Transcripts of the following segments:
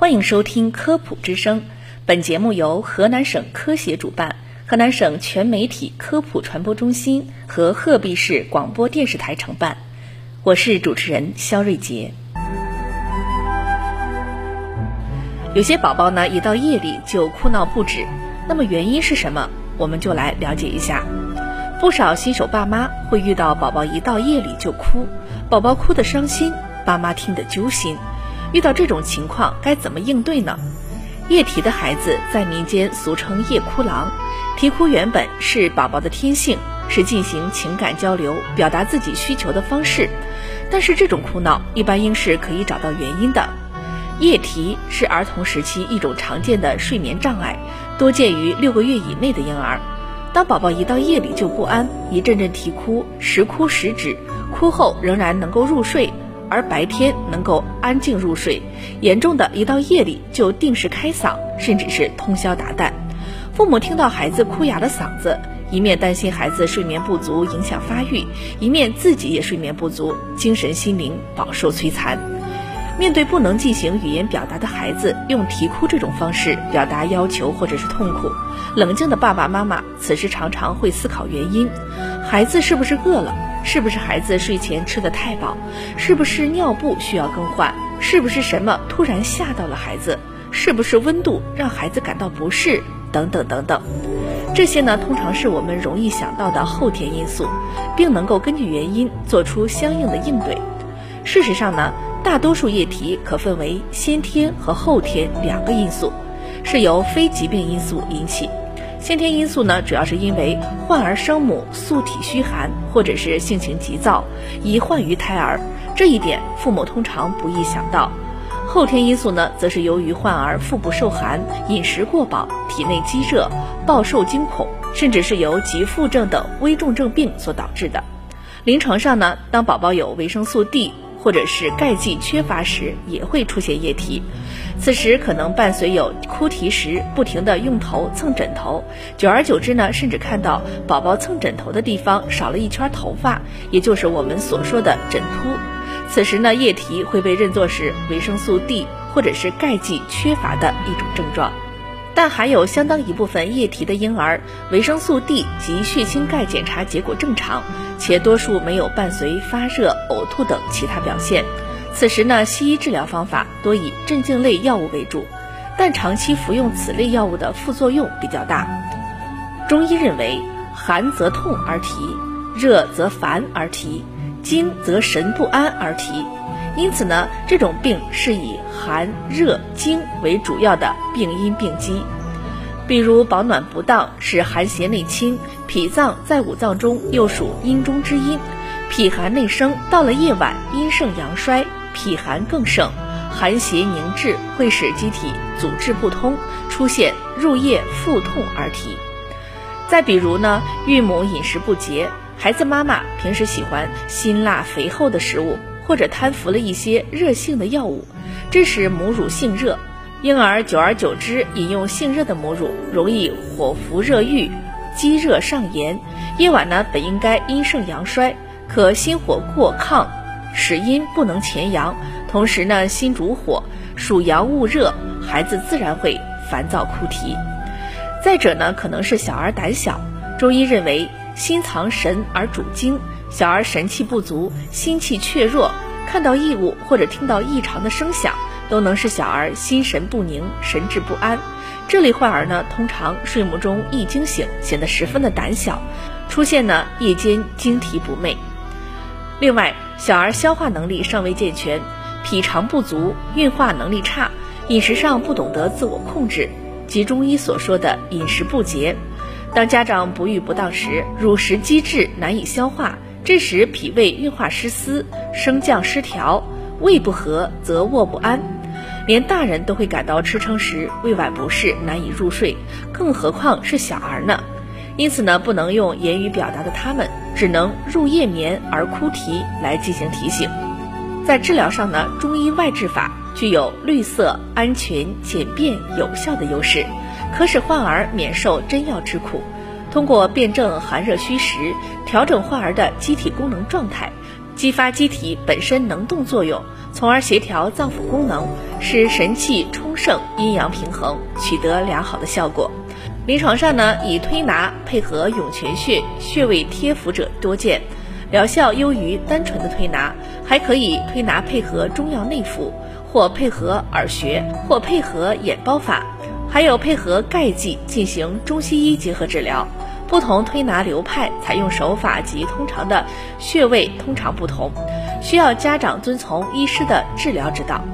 欢迎收听科普之声，本节目由河南省科协主办，河南省全媒体科普传播中心和鹤壁市广播电视台承办。我是主持人肖瑞杰。有些宝宝呢，一到夜里就哭闹不止，那么原因是什么？我们就来了解一下。不少新手爸妈会遇到宝宝一到夜里就哭，宝宝哭得伤心，爸妈听得揪心。遇到这种情况该怎么应对呢？夜啼的孩子在民间俗称夜哭狼，啼哭原本是宝宝的天性，是进行情感交流、表达自己需求的方式。但是这种哭闹一般应是可以找到原因的。夜啼是儿童时期一种常见的睡眠障碍，多见于六个月以内的婴儿。当宝宝一到夜里就不安，一阵阵啼哭，时哭时止，哭后仍然能够入睡，而白天能够安静入睡；严重的一到夜里就定时开嗓，甚至是通宵达旦。父母听到孩子哭哑了嗓子，一面担心孩子睡眠不足影响发育，一面自己也睡眠不足，精神心灵饱受摧残。面对不能进行语言表达的孩子，用啼哭这种方式表达要求或者是痛苦，冷静的爸爸妈妈此时常常会思考原因：孩子是不是饿了？是不是孩子睡前吃的太饱？是不是尿布需要更换？是不是什么突然吓到了孩子？是不是温度让孩子感到不适？等等等等，这些呢，通常是我们容易想到的后天因素，并能够根据原因做出相应的应对。事实上呢。大多数液体可分为先天和后天两个因素，是由非疾病因素引起。先天因素呢，主要是因为患儿生母素体虚寒，或者是性情急躁，易患于胎儿。这一点父母通常不易想到。后天因素呢，则是由于患儿腹部受寒、饮食过饱、体内积热、暴受惊恐，甚至是由急腹症等危重症病所导致的。临床上呢，当宝宝有维生素 D。或者是钙剂缺乏时，也会出现液体，此时可能伴随有哭啼时不停的用头蹭枕头，久而久之呢，甚至看到宝宝蹭枕头的地方少了一圈头发，也就是我们所说的枕秃。此时呢，液体会被认作是维生素 D 或者是钙剂缺乏的一种症状。但还有相当一部分液啼的婴儿，维生素 D 及血清钙检查结果正常，且多数没有伴随发热、呕吐等其他表现。此时呢，西医治疗方法多以镇静类药物为主，但长期服用此类药物的副作用比较大。中医认为，寒则痛而啼，热则烦而啼，惊则神不安而啼。因此呢，这种病是以寒、热、惊为主要的病因病机。比如保暖不当，使寒邪内侵，脾脏在五脏中又属阴中之阴，脾寒内生，到了夜晚阴盛阳衰，脾寒更盛，寒邪凝滞会使机体阻滞不通，出现入夜腹痛而啼。再比如呢，孕母饮食不节，孩子妈妈平时喜欢辛辣肥厚的食物。或者贪服了一些热性的药物，致使母乳性热，婴儿久而久之饮用性热的母乳，容易火伏热郁，积热上炎。夜晚呢，本应该阴盛阳衰，可心火过亢，使阴不能潜阳，同时呢，心主火，属阳恶热，孩子自然会烦躁哭啼。再者呢，可能是小儿胆小，中医认为心藏神而主精。小儿神气不足，心气怯弱，看到异物或者听到异常的声响，都能使小儿心神不宁、神志不安。这类患儿呢，通常睡梦中易惊醒，显得十分的胆小，出现呢夜间惊啼不寐。另外，小儿消化能力尚未健全，脾肠不足，运化能力差，饮食上不懂得自我控制，即中医所说的饮食不节。当家长不育不当时，乳食积滞，难以消化。这时脾胃运化失司，升降失调，胃不和则卧不安，连大人都会感到吃撑时胃脘不适，难以入睡，更何况是小儿呢？因此呢，不能用言语表达的他们，只能入夜眠而哭啼来进行提醒。在治疗上呢，中医外治法具有绿色、安全、简便、有效的优势，可使患儿免受针药之苦。通过辨证寒热虚实，调整患儿的机体功能状态，激发机体本身能动作用，从而协调脏腑功能，使神气充盛、阴阳平衡，取得良好的效果。临床上呢，以推拿配合涌泉穴穴位贴敷者多见，疗效优于单纯的推拿。还可以推拿配合中药内服，或配合耳穴，或配合眼包法，还有配合钙剂进行中西医结合治疗。不同推拿流派采用手法及通常的穴位通常不同，需要家长遵从医师的治疗指导。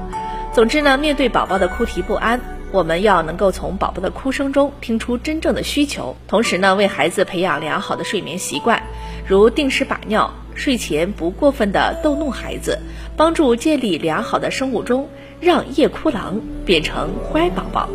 总之呢，面对宝宝的哭啼不安。我们要能够从宝宝的哭声中听出真正的需求，同时呢，为孩子培养良好的睡眠习惯，如定时把尿、睡前不过分的逗弄孩子，帮助建立良好的生物钟，让夜哭郎变成乖宝宝。